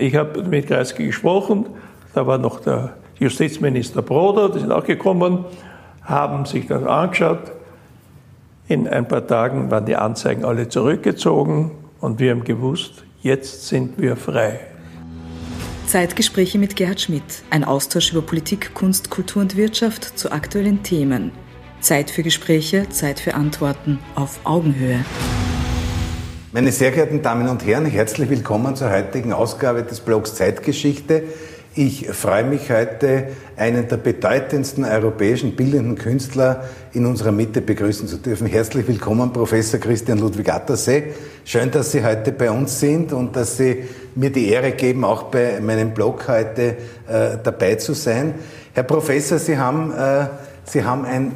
Ich habe mit Kreisky gesprochen, da war noch der Justizminister Broder, die sind auch gekommen, haben sich das angeschaut. In ein paar Tagen waren die Anzeigen alle zurückgezogen und wir haben gewusst, jetzt sind wir frei. Zeitgespräche mit Gerhard Schmidt, ein Austausch über Politik, Kunst, Kultur und Wirtschaft zu aktuellen Themen. Zeit für Gespräche, Zeit für Antworten auf Augenhöhe. Meine sehr geehrten Damen und Herren, herzlich willkommen zur heutigen Ausgabe des Blogs Zeitgeschichte. Ich freue mich heute, einen der bedeutendsten europäischen bildenden Künstler in unserer Mitte begrüßen zu dürfen. Herzlich willkommen, Professor Christian Ludwig Attersee. Schön, dass Sie heute bei uns sind und dass Sie mir die Ehre geben, auch bei meinem Blog heute äh, dabei zu sein. Herr Professor, Sie haben, äh, Sie haben ein,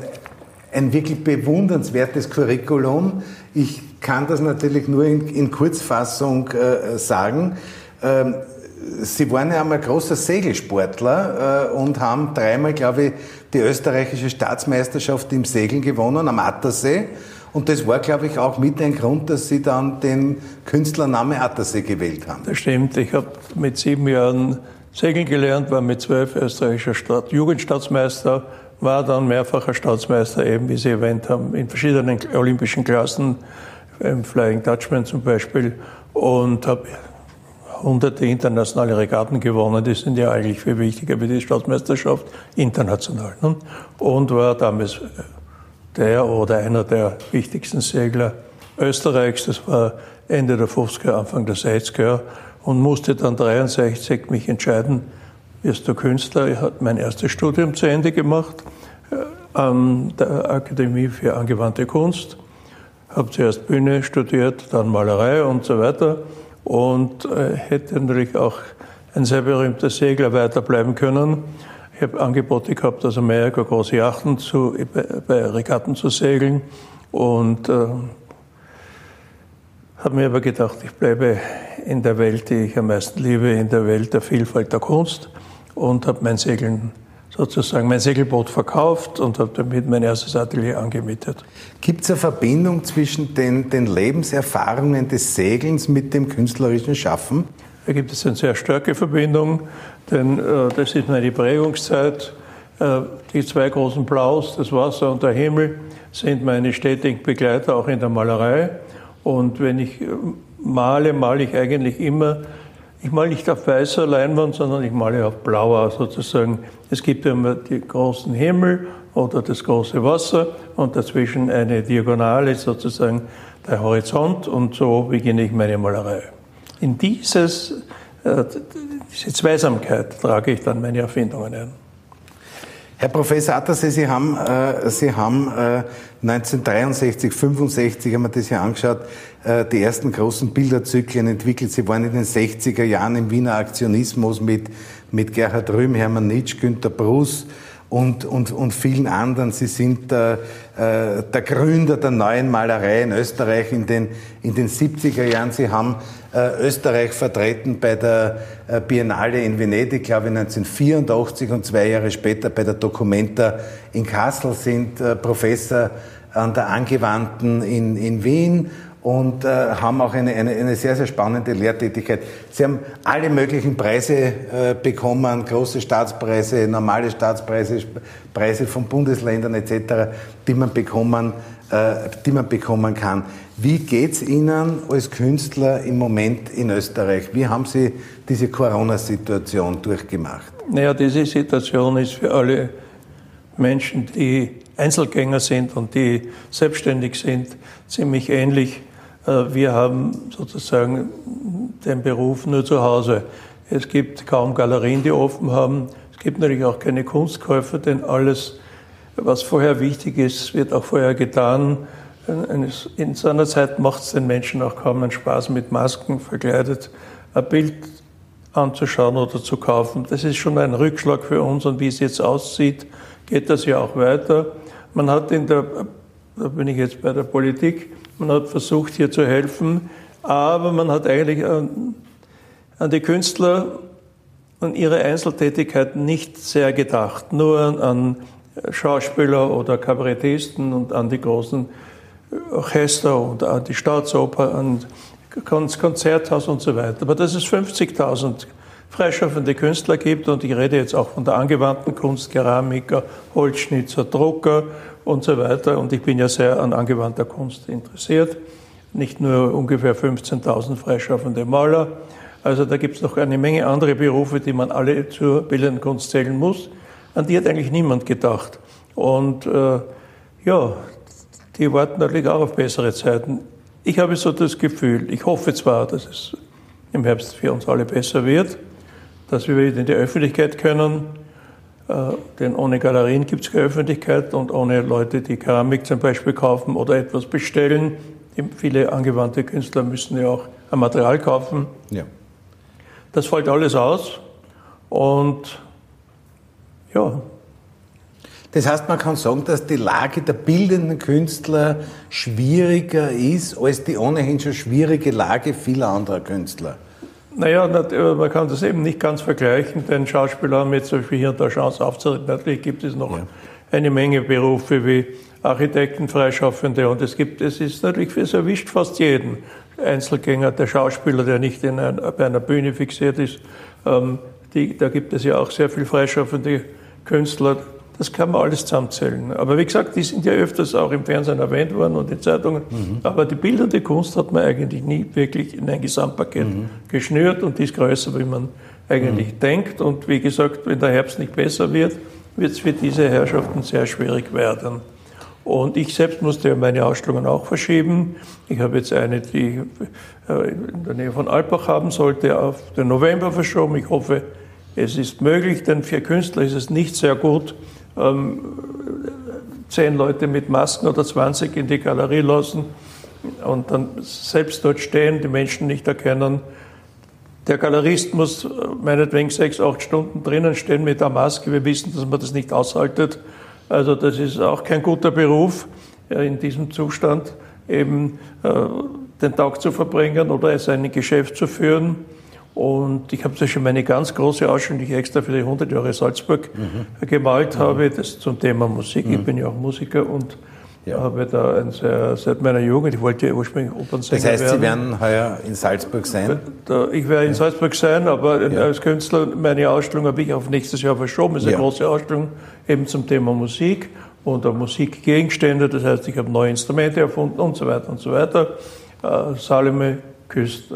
ein wirklich bewundernswertes Curriculum. Ich kann das natürlich nur in, in Kurzfassung äh, sagen. Ähm, Sie waren ja einmal großer Segelsportler äh, und haben dreimal, glaube ich, die österreichische Staatsmeisterschaft im Segeln gewonnen am Attersee. Und das war, glaube ich, auch mit ein Grund, dass Sie dann den Künstlername Attersee gewählt haben. Das stimmt. Ich habe mit sieben Jahren Segeln gelernt, war mit zwölf österreichischer Stadt Jugendstaatsmeister, war dann mehrfacher Staatsmeister, eben wie Sie erwähnt haben, in verschiedenen olympischen Klassen, im Flying Dutchman zum Beispiel, und habe hunderte internationale Regatten gewonnen. Die sind ja eigentlich viel wichtiger wie die Staatsmeisterschaft international. Ne? Und war damals der oder einer der wichtigsten Segler Österreichs. Das war Ende der 50er, Anfang der 60er und musste dann 63 mich entscheiden, du Künstler? Ich habe mein erstes Studium zu Ende gemacht äh, an der Akademie für angewandte Kunst. Habe zuerst Bühne studiert, dann Malerei und so weiter und äh, hätte natürlich auch ein sehr berühmter Segler weiterbleiben können. Ich habe Angebote gehabt, aus Amerika große Yachten zu, bei Regatten zu segeln und äh, habe mir aber gedacht, ich bleibe in der Welt, die ich am meisten liebe, in der Welt der Vielfalt der Kunst und habe mein Segeln sozusagen mein Segelboot verkauft und habe damit mein erstes Atelier angemietet. Gibt es eine Verbindung zwischen den, den Lebenserfahrungen des Segelns mit dem künstlerischen Schaffen? Da gibt es eine sehr starke Verbindung, denn äh, das ist meine Prägungszeit. Äh, die zwei großen Blaus, das Wasser und der Himmel, sind meine stetigen Begleiter auch in der Malerei. Und wenn ich äh, male, male ich eigentlich immer, ich male nicht auf weißer Leinwand, sondern ich male auf blauer sozusagen. Es gibt immer den großen Himmel oder das große Wasser und dazwischen eine Diagonale sozusagen der Horizont und so beginne ich meine Malerei. In dieses, äh, diese Zweisamkeit trage ich dann meine Erfindungen ein. Herr Professor Attersee, Sie haben, äh, Sie haben äh, 1963, 65 haben wir das ja angeschaut, äh, die ersten großen Bilderzyklen entwickelt. Sie waren in den 60er Jahren im Wiener Aktionismus mit, mit Gerhard Rühm, Hermann Nitsch, Günter Bruss, und, und, und vielen anderen. Sie sind äh, der Gründer der neuen Malerei in Österreich in den, in den 70er Jahren. Sie haben äh, Österreich vertreten bei der äh, Biennale in Venedig, glaube ich 1984 und zwei Jahre später bei der Documenta in Kassel, sind äh, Professor an der Angewandten in, in Wien und äh, haben auch eine, eine, eine sehr, sehr spannende Lehrtätigkeit. Sie haben alle möglichen Preise äh, bekommen, große Staatspreise, normale Staatspreise, Preise von Bundesländern etc., die man bekommen, äh, die man bekommen kann. Wie geht's Ihnen als Künstler im Moment in Österreich? Wie haben Sie diese Corona-Situation durchgemacht? Naja, diese Situation ist für alle Menschen, die Einzelgänger sind und die selbstständig sind, ziemlich ähnlich. Äh, wir haben sozusagen den Beruf nur zu Hause. Es gibt kaum Galerien, die offen haben. Es gibt natürlich auch keine Kunstkäufer, denn alles, was vorher wichtig ist, wird auch vorher getan. In so einer Zeit macht es den Menschen auch kaum einen Spaß, mit Masken verkleidet ein Bild anzuschauen oder zu kaufen. Das ist schon ein Rückschlag für uns und wie es jetzt aussieht, geht das ja auch weiter. Man hat in der, da bin ich jetzt bei der Politik, man hat versucht, hier zu helfen, aber man hat eigentlich an, an die Künstler und ihre Einzeltätigkeiten nicht sehr gedacht, nur an, Schauspieler oder Kabarettisten und an die großen Orchester und an die Staatsoper, an Konzerthaus und so weiter. Aber dass es 50.000 freischaffende Künstler gibt und ich rede jetzt auch von der angewandten Kunst, Keramiker, Holzschnitzer, Drucker und so weiter und ich bin ja sehr an angewandter Kunst interessiert. Nicht nur ungefähr 15.000 freischaffende Maler. Also da gibt es noch eine Menge andere Berufe, die man alle zur bildenden Kunst zählen muss. An die hat eigentlich niemand gedacht. Und äh, ja, die warten natürlich auch auf bessere Zeiten. Ich habe so das Gefühl, ich hoffe zwar, dass es im Herbst für uns alle besser wird, dass wir wieder in die Öffentlichkeit können, denn ohne Galerien gibt es keine Öffentlichkeit und ohne Leute, die Keramik zum Beispiel kaufen oder etwas bestellen. Viele angewandte Künstler müssen ja auch ein Material kaufen. Ja. Das fällt alles aus und ja, das heißt, man kann sagen, dass die Lage der bildenden Künstler schwieriger ist als die ohnehin schon schwierige Lage vieler anderer Künstler. Naja, äh, man kann das eben nicht ganz vergleichen, denn Schauspieler haben jetzt zum Beispiel hier und da Chance aufzutreten. Natürlich gibt es noch ja. eine Menge Berufe wie Architekten, Freischaffende und es gibt, es ist natürlich, es erwischt fast jeden Einzelgänger, der Schauspieler, der nicht in ein, bei einer Bühne fixiert ist. Ähm, die, da gibt es ja auch sehr viel freischaffende Künstler, das kann man alles zusammenzählen. Aber wie gesagt, die sind ja öfters auch im Fernsehen erwähnt worden und in Zeitungen. Mhm. Aber die bildende Kunst hat man eigentlich nie wirklich in ein Gesamtpaket mhm. geschnürt und die ist größer, wie man eigentlich mhm. denkt. Und wie gesagt, wenn der Herbst nicht besser wird, wird es für diese Herrschaften sehr schwierig werden. Und ich selbst musste ja meine Ausstellungen auch verschieben. Ich habe jetzt eine, die äh, in der Nähe von Alpbach haben sollte, auf den November verschoben. Ich hoffe, es ist möglich, denn für Künstler ist es nicht sehr gut, ähm, zehn Leute mit Masken oder 20 in die Galerie lassen und dann selbst dort stehen, die Menschen nicht erkennen. Der Galerist muss meinetwegen sechs, acht Stunden drinnen stehen mit der Maske. Wir wissen, dass man das nicht aushaltet. Also das ist auch kein guter Beruf, in diesem Zustand eben äh, den Tag zu verbringen oder sein Geschäft zu führen. Und ich habe da schon meine ganz große Ausstellung, die ich extra für die 100 Jahre Salzburg mhm. gemalt mhm. habe, das zum Thema Musik. Mhm. Ich bin ja auch Musiker und ja. habe da sehr, seit meiner Jugend, ich wollte ja ursprünglich Opernsänger werden. Das heißt. Sie werden heuer in Salzburg sein? Ich werde in ja. Salzburg sein, aber ja. als Künstler, meine Ausstellung habe ich auf nächstes Jahr verschoben. Das ist eine große Ausstellung eben zum Thema Musik und auch Musikgegenstände. Das heißt, ich habe neue Instrumente erfunden und so weiter und so weiter. Äh, Salome küsst äh,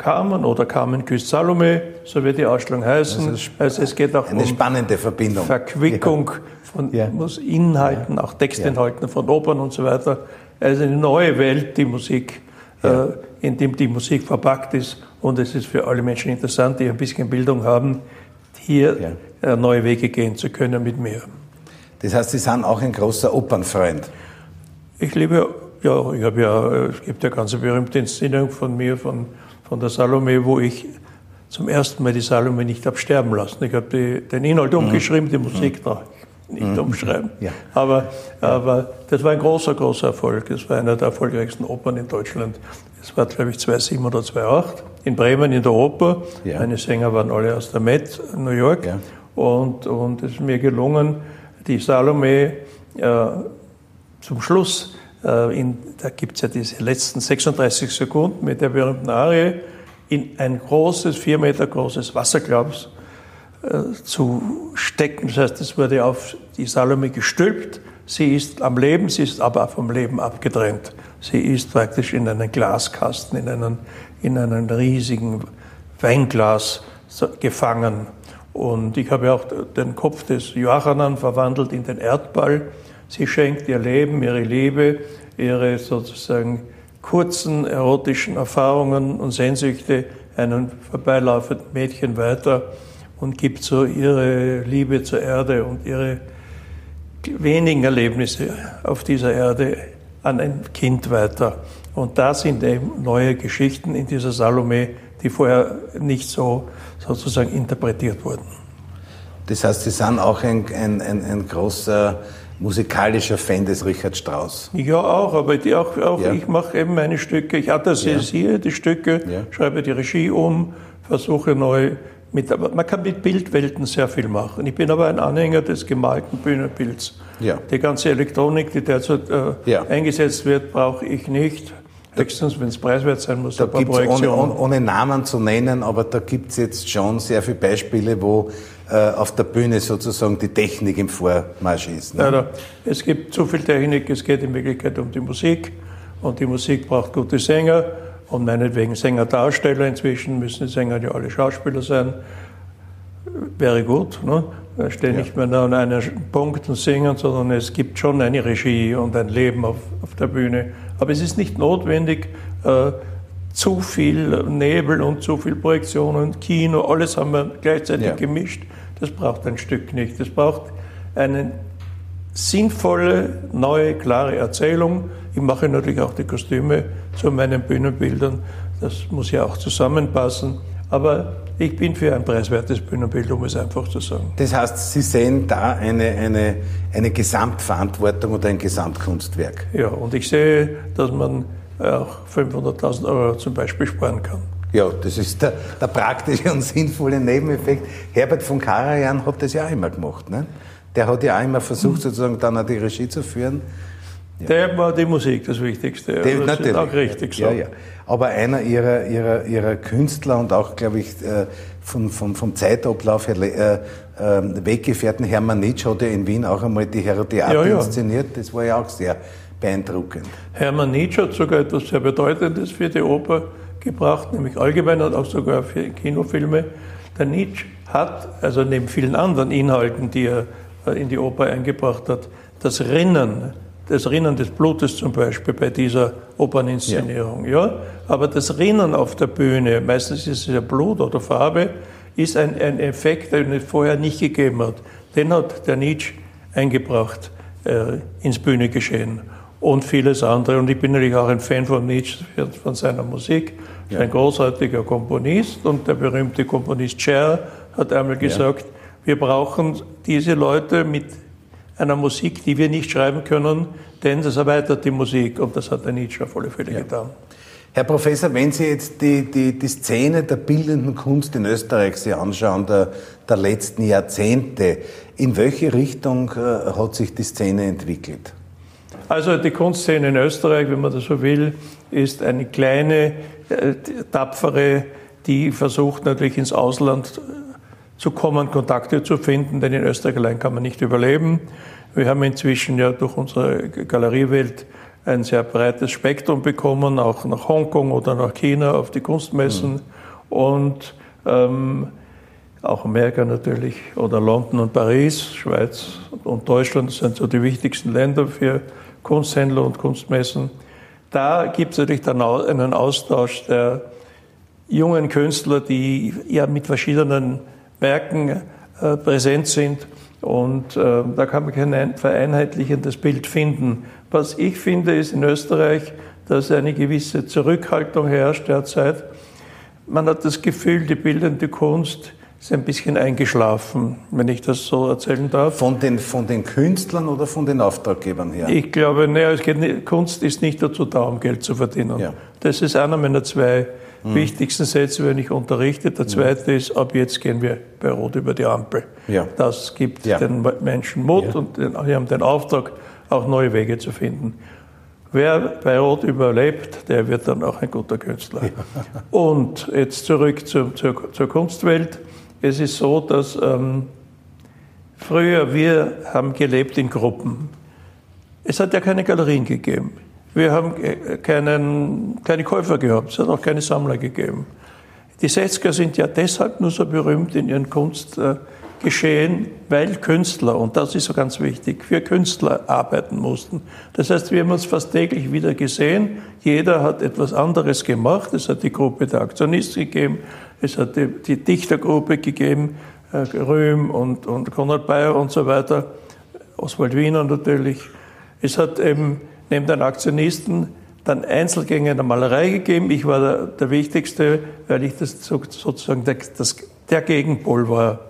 Carmen oder Carmen küsst Salome, so wird die Ausstellung heißen. Also es geht auch eine um spannende Verbindung. Verquickung von ja. Inhalten, ja. auch Textinhalten von Opern und so weiter. Also eine neue Welt, die Musik, ja. äh, in dem die Musik verpackt ist. Und es ist für alle Menschen interessant, die ein bisschen Bildung haben, hier äh, neue Wege gehen zu können mit mir. Das heißt, Sie sind auch ein großer Opernfreund. Ich liebe, ja, ich habe ja, es gibt ja ganz berühmte Inszenierung von mir, von von der Salome, wo ich zum ersten Mal die Salome nicht habe sterben lassen. Ich habe den Inhalt umgeschrieben, die Musik da nicht mhm. umschreiben. Ja. Aber, aber das war ein großer, großer Erfolg. Das war einer der erfolgreichsten Opern in Deutschland. Es war, glaube ich, 2007 oder 2008 in Bremen in der Oper. Ja. Meine Sänger waren alle aus der Met, New York. Ja. Und, und es ist mir gelungen, die Salome äh, zum Schluss in, da gibt es ja diese letzten 36 Sekunden mit der berühmten Arie, in ein großes, vier Meter großes Wasserglas äh, zu stecken. Das heißt, es wurde auf die Salome gestülpt. Sie ist am Leben, sie ist aber vom Leben abgetrennt. Sie ist praktisch in einen Glaskasten, in einen, in einen riesigen Weinglas gefangen. Und ich habe auch den Kopf des Johanan verwandelt in den Erdball Sie schenkt ihr Leben, ihre Liebe, ihre sozusagen kurzen erotischen Erfahrungen und Sehnsüchte einem vorbeilaufenden Mädchen weiter und gibt so ihre Liebe zur Erde und ihre wenigen Erlebnisse auf dieser Erde an ein Kind weiter. Und da sind eben neue Geschichten in dieser Salome, die vorher nicht so sozusagen interpretiert wurden. Das heißt, Sie sind auch ein, ein, ein, ein großer musikalischer Fan des Richard Strauss. Ja, auch, aber die auch, auch ja. ich mache eben meine Stücke, ich adressiere ja. die Stücke, ja. schreibe die Regie um, versuche neu mit, man kann mit Bildwelten sehr viel machen. Ich bin aber ein Anhänger des gemalten Bühnenbilds. Ja. Die ganze Elektronik, die derzeit äh, eingesetzt wird, brauche ich nicht. Höchstens, wenn es preiswert sein muss, da ein paar Projektionen. Ohne, ohne, Namen zu nennen, aber da gibt es jetzt schon sehr viele Beispiele, wo äh, auf der Bühne sozusagen die Technik im Vormarsch ist. Ne? Ja, es gibt zu viel Technik, es geht in Wirklichkeit um die Musik und die Musik braucht gute Sänger und meinetwegen Sänger-Darsteller. Inzwischen müssen die Sänger ja alle Schauspieler sein. Wäre gut. Ne? Da stehen ja. nicht mehr nur an einem Punkt und singen, sondern es gibt schon eine Regie und ein Leben auf, auf der Bühne. Aber es ist nicht notwendig, äh, zu viel Nebel und zu viel Projektion und Kino, alles haben wir gleichzeitig ja. gemischt. Das braucht ein Stück nicht. Das braucht eine sinnvolle, neue, klare Erzählung. Ich mache natürlich auch die Kostüme zu meinen Bühnenbildern. Das muss ja auch zusammenpassen. Aber ich bin für ein preiswertes Bühnenbild, um es einfach zu sagen. Das heißt, Sie sehen da eine, eine, eine Gesamtverantwortung oder ein Gesamtkunstwerk. Ja, und ich sehe, dass man auch 500.000 Euro zum Beispiel sparen kann. Ja, das ist der, der, praktische und sinnvolle Nebeneffekt. Herbert von Karajan hat das ja auch immer gemacht. Ne? Der hat ja auch immer versucht, sozusagen dann auch die Regie zu führen. Ja. Der war die Musik das Wichtigste. Der, das natürlich. ist auch richtig so. Ja, ja. Aber einer ihrer, ihrer, ihrer Künstler und auch, glaube ich, äh, von, von, vom Zeitablauf her äh, äh, Weggefährten Hermann Nitsch hat ja in Wien auch einmal die Herodiade ja, ja. inszeniert. Das war ja auch sehr beeindruckend. Hermann Nietzsche hat sogar etwas sehr Bedeutendes für die Oper gebracht, nämlich allgemein und auch sogar für Kinofilme. Der Nietzsche hat, also neben vielen anderen Inhalten, die er äh, in die Oper eingebracht hat, das Rinnen, das Rinnen des Blutes zum Beispiel bei dieser Operninszenierung, ja. ja? Aber das Rinnen auf der Bühne, meistens ist es ja Blut oder Farbe, ist ein, ein Effekt, den es vorher nicht gegeben hat. Den hat der Nietzsche eingebracht äh, ins Bühnegeschehen und vieles andere. Und ich bin natürlich auch ein Fan von Nietzsche, von seiner Musik. Ja. Ein großartiger Komponist und der berühmte Komponist Cher hat einmal gesagt, ja. wir brauchen diese Leute mit einer Musik, die wir nicht schreiben können, denn das erweitert die Musik und das hat der Nietzsche auf alle Fälle ja. getan. Herr Professor, wenn Sie jetzt die, die, die Szene der bildenden Kunst in Österreich sich anschauen, der, der letzten Jahrzehnte, in welche Richtung äh, hat sich die Szene entwickelt? Also die Kunstszene in Österreich, wenn man das so will, ist eine kleine, äh, tapfere, die versucht natürlich ins Ausland äh, zu kommen, Kontakte zu finden, denn in Österreich allein kann man nicht überleben. Wir haben inzwischen ja durch unsere Galeriewelt ein sehr breites Spektrum bekommen, auch nach Hongkong oder nach China auf die Kunstmessen mhm. und ähm, auch Amerika natürlich oder London und Paris, Schweiz und Deutschland sind so die wichtigsten Länder für Kunsthändler und Kunstmessen. Da gibt es natürlich dann einen Austausch der jungen Künstler, die ja mit verschiedenen Werken äh, präsent sind. Und äh, da kann man kein vereinheitlichendes Bild finden. Was ich finde, ist in Österreich, dass eine gewisse Zurückhaltung herrscht derzeit. Man hat das Gefühl, die bildende Kunst ist ein bisschen eingeschlafen, wenn ich das so erzählen darf. Von den, von den Künstlern oder von den Auftraggebern her? Ich glaube, naja, Kunst ist nicht dazu da, um Geld zu verdienen. Ja. Das ist einer meiner zwei mhm. wichtigsten Sätze, wenn ich unterrichte. Der zweite mhm. ist, ab jetzt gehen wir bei Rot über die Ampel. Ja. Das gibt ja. den Menschen Mut und den, sie haben den Auftrag, auch neue Wege zu finden. Wer bei Rot überlebt, der wird dann auch ein guter Künstler. Und jetzt zurück zur, zur, zur Kunstwelt. Es ist so, dass ähm, früher wir haben gelebt in Gruppen. Es hat ja keine Galerien gegeben. Wir haben äh, keinen, keine Käufer gehabt. Es hat auch keine Sammler gegeben. Die 60er sind ja deshalb nur so berühmt in ihren Kunstgeschehen, weil Künstler, und das ist so ganz wichtig, für Künstler arbeiten mussten. Das heißt, wir haben uns fast täglich wieder gesehen. Jeder hat etwas anderes gemacht. Es hat die Gruppe der Aktionisten gegeben, es hat die, die Dichtergruppe gegeben, äh, Röhm und, und Konrad Bayer und so weiter, Oswald Wiener natürlich. Es hat eben neben den Aktionisten dann Einzelgänge in der Malerei gegeben. Ich war der, der Wichtigste, weil ich das sozusagen der, das, der Gegenpol war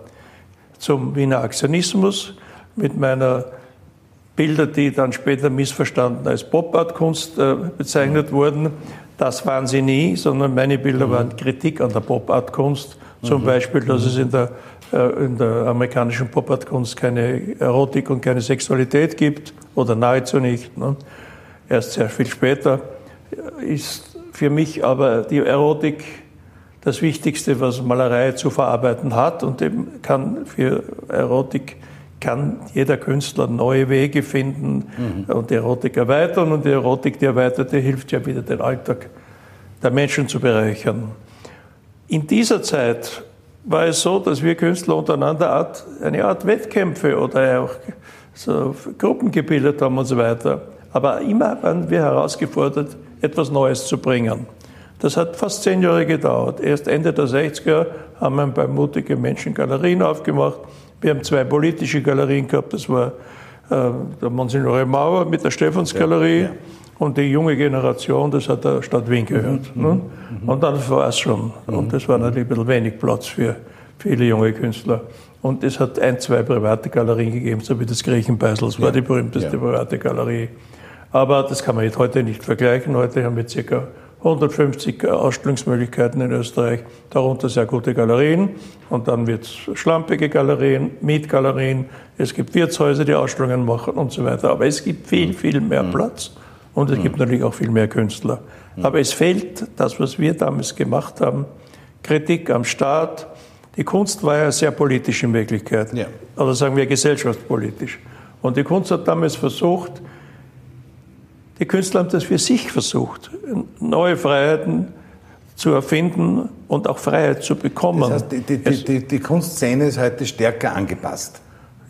zum Wiener Aktionismus mit meiner Bilder, die dann später missverstanden als Pop-Art-Kunst äh, bezeichnet wurden. Das waren sie nie, sondern meine Bilder mhm. waren Kritik an der Pop-Art-Kunst. Zum mhm. Beispiel, dass es in der, äh, in der amerikanischen Pop-Art-Kunst keine Erotik und keine Sexualität gibt oder nahezu nicht. Ne? Erst sehr viel später. ist für mich aber die Erotik das Wichtigste, was Malerei zu verarbeiten hat. Und eben kann für Erotik kann jeder Künstler neue Wege finden mhm. und die Erotik erweitern. Und die Erotik, die erweiterte, hilft ja wieder den Alltag der Menschen zu bereichern. In dieser Zeit war es so, dass wir Künstler untereinander eine Art Wettkämpfe oder auch so Gruppen gebildet haben und so weiter. Aber immer waren wir herausgefordert, etwas Neues zu bringen. Das hat fast zehn Jahre gedauert. Erst Ende der 60er haben wir bei Mutige Menschen Galerien aufgemacht. Wir haben zwei politische Galerien gehabt. Das war äh, der Monsignore Mauer mit der Stephansgalerie. Ja, ja. Und die junge Generation, das hat der Stadt Wien gehört. Mhm, ne? mhm. Und dann war es schon. Mhm. Und das war natürlich ein bisschen wenig Platz für viele junge Künstler. Und es hat ein, zwei private Galerien gegeben, so wie das Griechenbeisel. Das ja. war die berühmteste private Galerie. Aber das kann man jetzt heute nicht vergleichen. Heute haben wir ca. 150 Ausstellungsmöglichkeiten in Österreich, darunter sehr gute Galerien. Und dann wird es schlampige Galerien, Mietgalerien, es gibt Wirtshäuser, die Ausstellungen machen und so weiter. Aber es gibt viel, viel mehr mhm. Platz und es gibt mhm. natürlich auch viel mehr Künstler. Aber es fehlt das, was wir damals gemacht haben, Kritik am Staat. Die Kunst war ja sehr politisch in Wirklichkeit. Ja. Oder sagen wir gesellschaftspolitisch. Und die Kunst hat damals versucht, die Künstler haben das für sich versucht, neue Freiheiten zu erfinden und auch Freiheit zu bekommen. Das heißt, die, die, die, die Kunstszene ist heute stärker angepasst.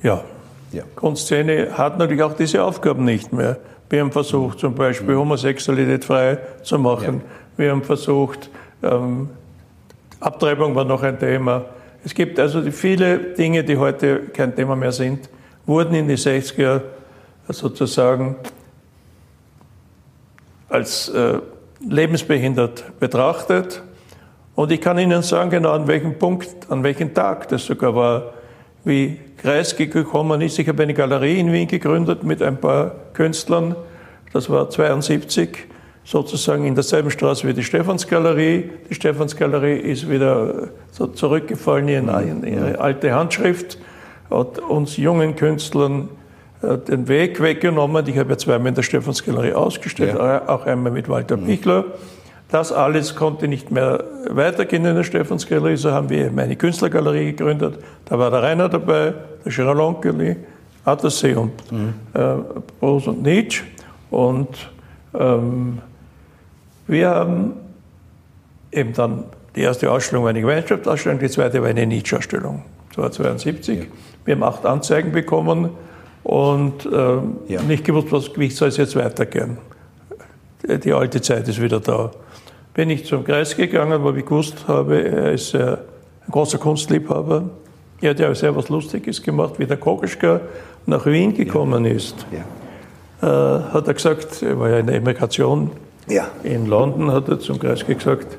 Ja. ja. Kunstszene hat natürlich auch diese Aufgaben nicht mehr. Wir haben versucht, zum Beispiel Homosexualität frei zu machen. Ja. Wir haben versucht, ähm, Abtreibung war noch ein Thema. Es gibt also viele Dinge, die heute kein Thema mehr sind, wurden in die 60er sozusagen als äh, lebensbehindert betrachtet. Und ich kann Ihnen sagen, genau an welchem Punkt, an welchem Tag das sogar war, wie Kreisky gekommen ist. Ich habe eine Galerie in Wien gegründet mit ein paar Künstlern. Das war 72, sozusagen in derselben Straße wie die Stephansgalerie. Die Stephansgalerie ist wieder so zurückgefallen in ihre alte Handschrift, hat uns jungen Künstlern äh, den Weg weggenommen. Ich habe ja zweimal in der Stephansgalerie ausgestellt, ja. auch einmal mit Walter mhm. Pichler. Das alles konnte nicht mehr weitergehen in der Stephansgalerie. So haben wir meine Künstlergalerie gegründet. Da war der Rainer dabei, der Gerard Lonkeli, Attersee und mhm. äh, Bose und Nietzsche. Und ähm, wir haben eben dann, die erste Ausstellung war eine Gemeinschaftsausstellung, die zweite war eine Nietzsche-Ausstellung. Das war 72. Ja. Wir haben acht Anzeigen bekommen und äh, ja. nicht gewusst, was, wie soll es jetzt weitergehen. Die alte Zeit ist wieder da. Bin ich zum Kreis gegangen, weil ich gewusst habe, er ist äh, ein großer Kunstliebhaber. Er hat ja sehr was Lustiges gemacht, wie der Kokoschka nach Wien gekommen ja. ist. Ja. Äh, hat er gesagt, er war ja in der Emigration in London, hat er zum Kreisky gesagt,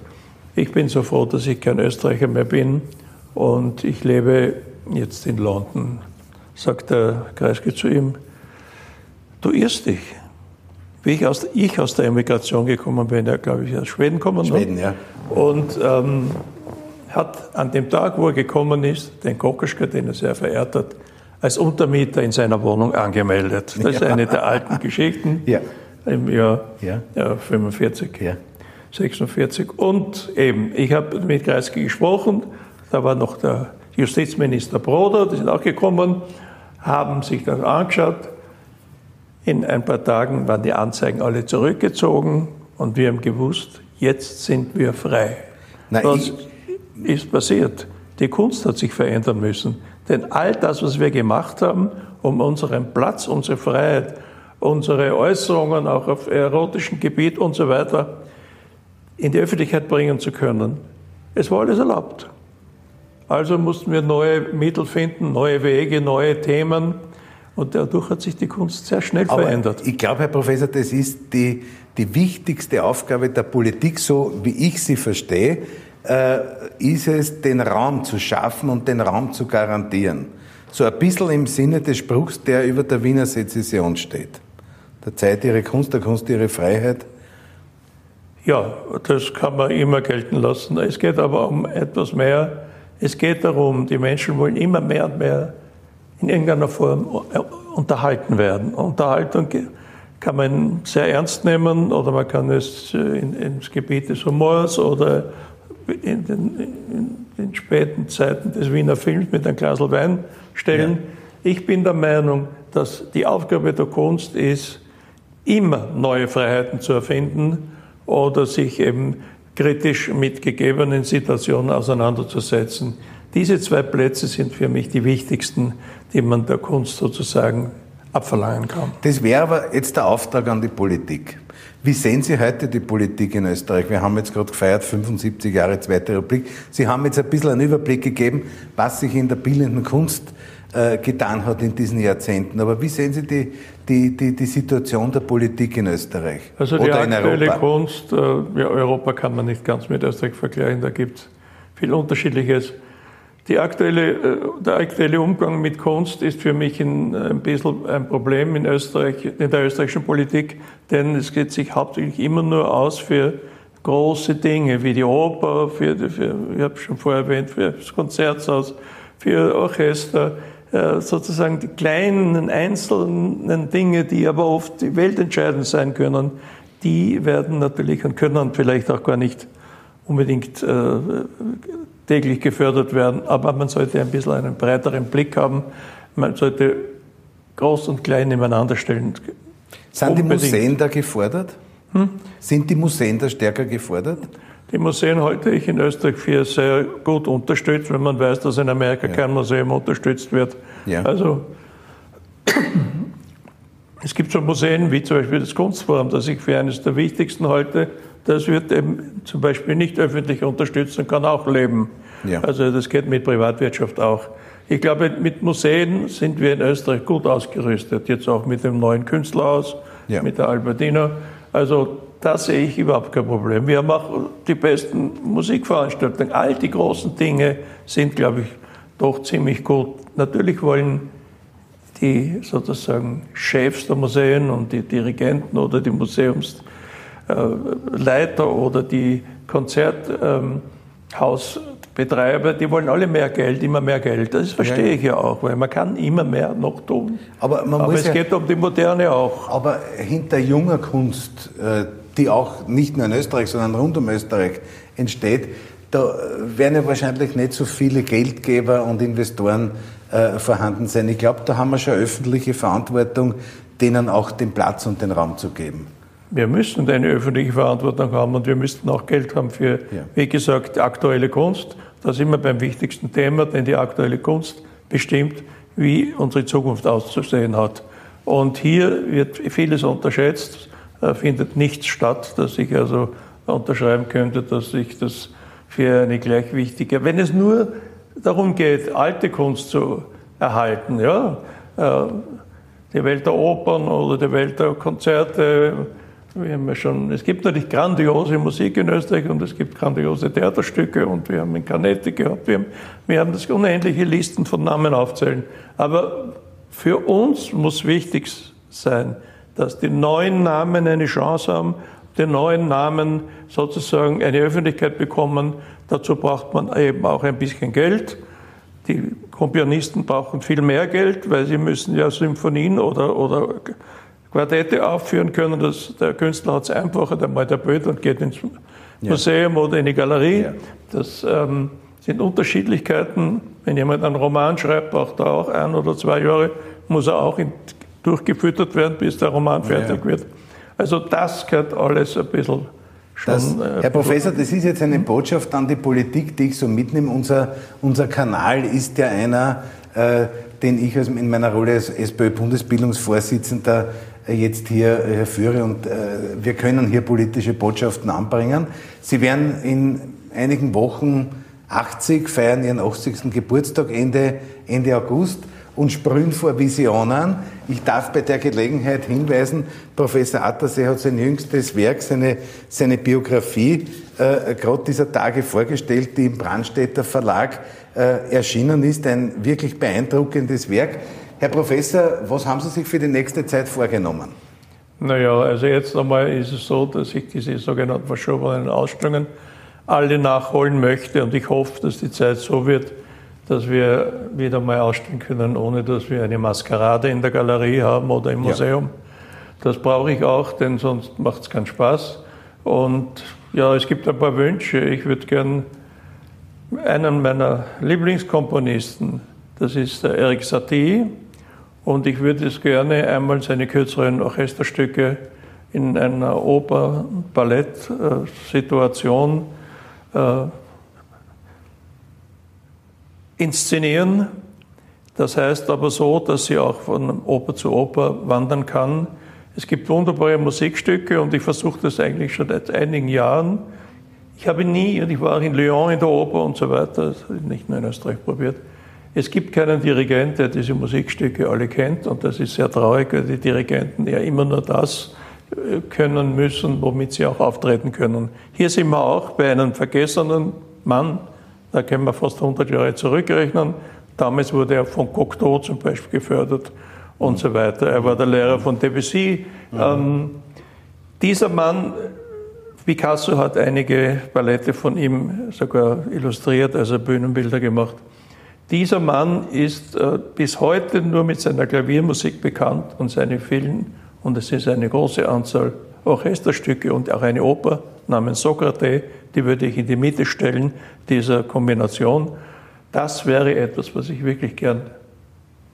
ich bin so froh, dass ich kein Österreicher mehr bin und ich lebe jetzt in London sagt der Kreisky zu ihm, du irrst dich. Wie ich aus, ich aus der Emigration gekommen bin, der glaube ich aus Schweden gekommen. Schweden, ja. Und ähm, hat an dem Tag, wo er gekommen ist, den Kokoschka, den er sehr verehrt hat, als Untermieter in seiner Wohnung angemeldet. Das ist eine der alten Geschichten ja. im Jahr ja. Ja, 45, ja. 46. Und eben, ich habe mit Kreisky gesprochen, da war noch der Justizminister Broder, die sind auch gekommen, haben sich das angeschaut. In ein paar Tagen waren die Anzeigen alle zurückgezogen und wir haben gewusst, jetzt sind wir frei. Na, Was ist passiert? Die Kunst hat sich verändern müssen. Denn all das, was wir gemacht haben, um unseren Platz, unsere Freiheit, unsere Äußerungen auch auf erotischem Gebiet und so weiter in die Öffentlichkeit bringen zu können, es war alles erlaubt. Also mussten wir neue Mittel finden, neue Wege, neue Themen. Und dadurch hat sich die Kunst sehr schnell Aber verändert. Ich glaube, Herr Professor, das ist die, die wichtigste Aufgabe der Politik, so wie ich sie verstehe, äh, ist es, den Raum zu schaffen und den Raum zu garantieren. So ein bisschen im Sinne des Spruchs, der über der Wiener Sezession steht. Der Zeit ihre Kunst, der Kunst ihre Freiheit. Ja, das kann man immer gelten lassen. Es geht aber um etwas mehr es geht darum, die Menschen wollen immer mehr und mehr in irgendeiner Form unterhalten werden. Unterhaltung kann man sehr ernst nehmen oder man kann es in, ins Gebiet des Humors oder in den, in den, späten Zeiten des Wiener Films mit einem Glas Wein stellen. Ja. Ich bin der Meinung, dass die Aufgabe der Kunst ist, immer neue Freiheiten zu erfinden oder sich eben kritisch mit gegebenen Situationen auseinanderzusetzen. Diese zwei Plätze sind für mich die wichtigsten, die man der Kunst sozusagen abverlangen kann. Das wäre aber jetzt der Auftrag an die Politik. Wie sehen Sie heute die Politik in Österreich? Wir haben jetzt gerade gefeiert, 75 Jahre Zweite Republik. Sie haben jetzt ein bisschen einen Überblick gegeben, was sich in der bildenden Kunst äh, getan hat in diesen Jahrzehnten. Aber wie sehen Sie die, die, die, die Situation der Politik in Österreich? Also die Oder aktuelle Kunst, äh, ja, Europa kann man nicht ganz mit Österreich vergleichen, da gibt es viel Unterschiedliches. Die aktuelle, äh, der aktuelle Umgang mit Kunst ist für mich ein, ein bisschen ein Problem in Österreich, in der österreichischen Politik, denn es geht sich hauptsächlich immer nur aus für große Dinge wie die Oper, für, für ich habe schon vorher erwähnt, für das Konzerthaus, für Orchester, sozusagen die kleinen einzelnen Dinge, die aber oft weltentscheidend sein können, die werden natürlich und können vielleicht auch gar nicht unbedingt äh, täglich gefördert werden, aber man sollte ein bisschen einen breiteren Blick haben. Man sollte groß und klein nebeneinander stellen. Sind unbedingt. die Museen da gefordert? Hm? Sind die Museen da stärker gefordert? Die Museen halte ich in Österreich für sehr gut unterstützt, wenn man weiß, dass in Amerika ja. kein Museum unterstützt wird. Ja. Also es gibt schon Museen, wie zum Beispiel das Kunstforum, das ich für eines der wichtigsten halte. Das wird eben zum Beispiel nicht öffentlich unterstützt und kann auch leben. Ja. Also das geht mit Privatwirtschaft auch. Ich glaube, mit Museen sind wir in Österreich gut ausgerüstet. Jetzt auch mit dem neuen Künstlerhaus, ja. mit der Albertina. Also da sehe ich überhaupt kein Problem. Wir haben auch die besten Musikveranstaltungen. All die großen Dinge sind, glaube ich, doch ziemlich gut. Natürlich wollen die sozusagen Chefs der Museen und die Dirigenten oder die Museumsleiter oder die Konzerthausbetreiber, die wollen alle mehr Geld, immer mehr Geld. Das verstehe ja. ich ja auch, weil man kann immer mehr noch tun. Aber, aber es ja, geht um die Moderne auch. Aber hinter junger Kunst, äh, die auch nicht nur in Österreich, sondern rund um Österreich entsteht, da werden ja wahrscheinlich nicht so viele Geldgeber und Investoren äh, vorhanden sein. Ich glaube, da haben wir schon öffentliche Verantwortung, denen auch den Platz und den Raum zu geben. Wir müssen eine öffentliche Verantwortung haben und wir müssten auch Geld haben für, ja. wie gesagt, aktuelle Kunst. Da sind wir beim wichtigsten Thema, denn die aktuelle Kunst bestimmt, wie unsere Zukunft auszusehen hat. Und hier wird vieles unterschätzt findet nichts statt, dass ich also unterschreiben könnte, dass ich das für eine gleich wichtige, wenn es nur darum geht, alte Kunst zu erhalten, ja, äh, die Welt der Opern oder die Welt der Konzerte, wir haben ja schon, es gibt natürlich grandiose Musik in Österreich und es gibt grandiose Theaterstücke und wir haben in Canetti gehabt, wir haben, wir haben das unendliche Listen von Namen aufzählen. Aber für uns muss wichtig sein, dass die neuen Namen eine Chance haben, die neuen Namen sozusagen eine Öffentlichkeit bekommen. Dazu braucht man eben auch ein bisschen Geld. Die Komponisten brauchen viel mehr Geld, weil sie müssen ja Symphonien oder, oder Quartette aufführen können. Das, der Künstler hat es einfacher, der malt der Bild und geht ins Museum ja. oder in die Galerie. Ja. Das ähm, sind Unterschiedlichkeiten. Wenn jemand einen Roman schreibt, braucht er auch ein oder zwei Jahre, muss er auch in durchgefüttert werden, bis der Roman fertig ja. wird. Also das gehört alles ein bisschen schon. Das, äh, Herr Professor, das ist jetzt eine Botschaft an die Politik, die ich so mitnehme. Unser, unser Kanal ist ja einer, äh, den ich in meiner Rolle als SPÖ-Bundesbildungsvorsitzender äh, jetzt hier äh, führe und äh, wir können hier politische Botschaften anbringen. Sie werden in einigen Wochen 80 feiern ihren 80. Geburtstag Ende, Ende August und sprühen vor Visionen. Ich darf bei der Gelegenheit hinweisen, Professor Attersee hat sein jüngstes Werk, seine, seine Biografie, äh, gerade dieser Tage vorgestellt, die im Brandstätter Verlag äh, erschienen ist. Ein wirklich beeindruckendes Werk. Herr Professor, was haben Sie sich für die nächste Zeit vorgenommen? Naja, also jetzt einmal ist es so, dass ich diese sogenannten verschobenen Ausstellungen alle nachholen möchte und ich hoffe, dass die Zeit so wird, dass wir wieder mal ausstellen können, ohne dass wir eine Maskerade in der Galerie haben oder im Museum. Ja. Das brauche ich auch, denn sonst macht es keinen Spaß. Und ja, es gibt ein paar Wünsche. Ich würde gern einen meiner Lieblingskomponisten, das ist der Eric Satie, und ich würde es gerne einmal seine kürzeren Orchesterstücke in einer Oper-Ballett-Situation äh, inszenieren. Das heißt aber so, dass sie auch von Oper zu Oper wandern kann. Es gibt wunderbare Musikstücke und ich versuche das eigentlich schon seit einigen Jahren. Ich habe nie, und ich war auch in Lyon in der Oper und so weiter, nicht nur in Österreich probiert. Es gibt keinen Dirigent, der diese Musikstücke alle kennt und das ist sehr traurig, weil die Dirigenten ja immer nur das äh, können müssen, womit sie auch auftreten können. Hier sind wir auch bei einem vergessenen Mann, da können wir fast 100 Jahre zurückrechnen. Damals wurde er von Cocteau zum Beispiel gefördert und so weiter. Er war der Lehrer von Debussy. Mhm. Ähm, dieser Mann, Picasso hat einige Ballette von ihm sogar illustriert, also Bühnenbilder gemacht. Dieser Mann ist äh, bis heute nur mit seiner Klaviermusik bekannt und seine vielen, und es ist eine große Anzahl Orchesterstücke und auch eine Oper namens Sokrates, die würde ich in die Mitte stellen, dieser Kombination. Das wäre etwas, was ich wirklich gern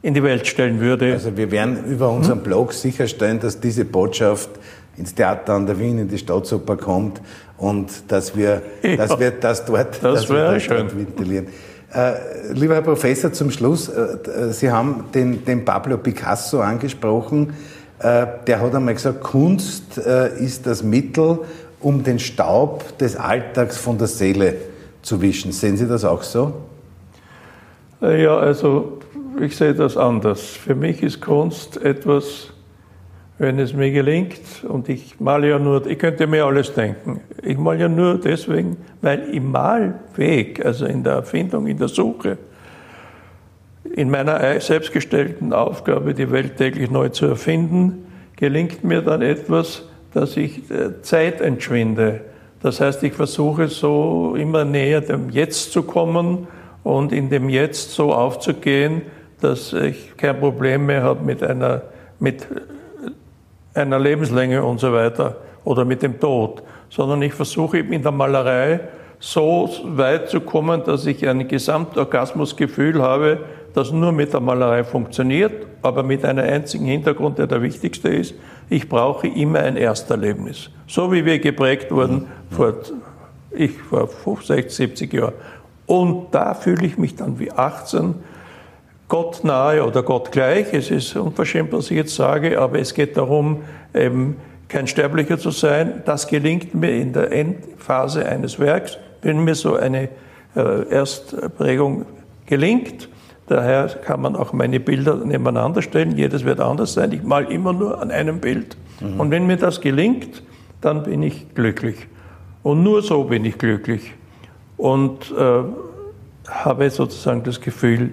in die Welt stellen würde. Also wir werden über unseren Blog sicherstellen, dass diese Botschaft ins Theater an der Wien, in die Staatsoper kommt und dass wir, ja, dass wir das dort, das dass wäre wir schön. ventilieren. Äh, lieber Herr Professor, zum Schluss, äh, Sie haben den, den Pablo Picasso angesprochen. Äh, der hat einmal gesagt, Kunst äh, ist das Mittel, um den Staub des Alltags von der Seele zu wischen. Sehen Sie das auch so? Äh, ja, also ich sehe das anders. Für mich ist Kunst etwas, wenn es mir gelingt, und ich male ja nur, ich könnte mir alles denken, ich male ja nur deswegen, weil im Malweg, also in der Erfindung, in der Suche, in meiner selbstgestellten Aufgabe, die Welt täglich neu zu erfinden, gelingt mir dann etwas, dass ich äh, Zeit entschwinde. Das heißt, ich versuche so immer näher dem Jetzt zu kommen und in dem Jetzt so aufzugehen, dass ich kein Problem mehr habe mit einer, mit einer Lebenslänge und so weiter oder mit dem Tod, sondern ich versuche in der Malerei so weit zu kommen, dass ich ein Gesamtorgasmusgefühl habe, das nur mit der Malerei funktioniert, aber mit einem einzigen Hintergrund, der der wichtigste ist. Ich brauche immer ein Ersterlebnis. So wie wir geprägt wurden vor, ich vor 60, 70 Jahren. Und da fühle ich mich dann wie 18, Gott nahe oder Gott gleich. Es ist unverschämt, was ich jetzt sage, aber es geht darum, eben kein Sterblicher zu sein. Das gelingt mir in der Endphase eines Werks, wenn mir so eine äh, Erstprägung gelingt. Daher kann man auch meine Bilder nebeneinander stellen. Jedes wird anders sein. Ich mal immer nur an einem Bild. Mhm. Und wenn mir das gelingt, dann bin ich glücklich. Und nur so bin ich glücklich. Und äh, habe sozusagen das Gefühl,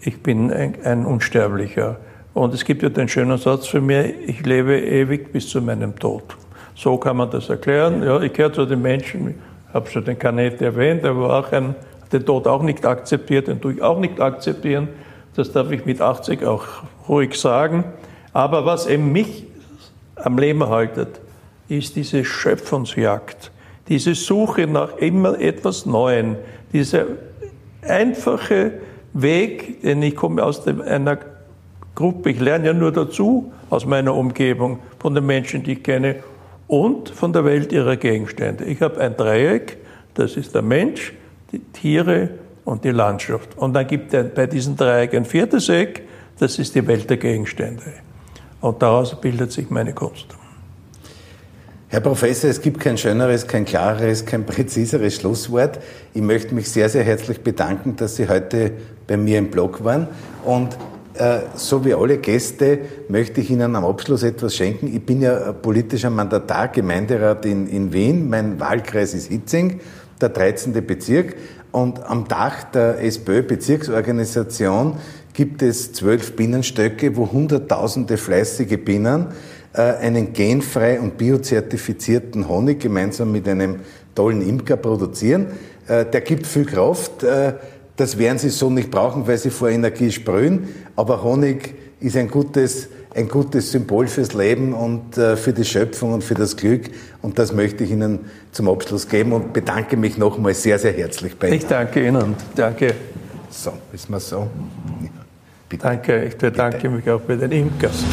ich bin ein, ein Unsterblicher. Und es gibt ja den schönen Satz für mich, ich lebe ewig bis zu meinem Tod. So kann man das erklären. Ja, ich gehöre zu den Menschen, habe schon den Canet erwähnt, der war auch ein den Tod auch nicht akzeptiert, den tue ich auch nicht akzeptieren. Das darf ich mit 80 auch ruhig sagen. Aber was eben mich am Leben haltet, ist diese Schöpfungsjagd, diese Suche nach immer etwas Neuem, dieser einfache Weg, denn ich komme aus einer Gruppe, ich lerne ja nur dazu aus meiner Umgebung, von den Menschen, die ich kenne und von der Welt ihrer Gegenstände. Ich habe ein Dreieck, das ist der Mensch, die Tiere und die Landschaft. Und dann gibt es bei diesem Dreieck ein viertes Eck, das ist die Welt der Gegenstände. Und daraus bildet sich meine Kunst. Herr Professor, es gibt kein schöneres, kein klareres, kein präziseres Schlusswort. Ich möchte mich sehr, sehr herzlich bedanken, dass Sie heute bei mir im Blog waren. Und so wie alle Gäste möchte ich Ihnen am Abschluss etwas schenken. Ich bin ja politischer Mandatar, Gemeinderat in, in Wien. Mein Wahlkreis ist Hitzing der 13. Bezirk. Und am Dach der SPÖ-Bezirksorganisation gibt es zwölf Bienenstöcke, wo Hunderttausende fleißige Bienen äh, einen genfrei und biozertifizierten Honig gemeinsam mit einem tollen Imker produzieren. Äh, der gibt viel Kraft. Äh, das werden Sie so nicht brauchen, weil Sie vor Energie sprühen. Aber Honig ist ein gutes ein gutes Symbol fürs Leben und äh, für die Schöpfung und für das Glück. Und das möchte ich Ihnen zum Abschluss geben und bedanke mich nochmal sehr, sehr herzlich bei Ihnen. Ich danke Ihnen. Danke. So, ist mal so. Ja, danke, ich bedanke Bitte. mich auch bei den Imkers.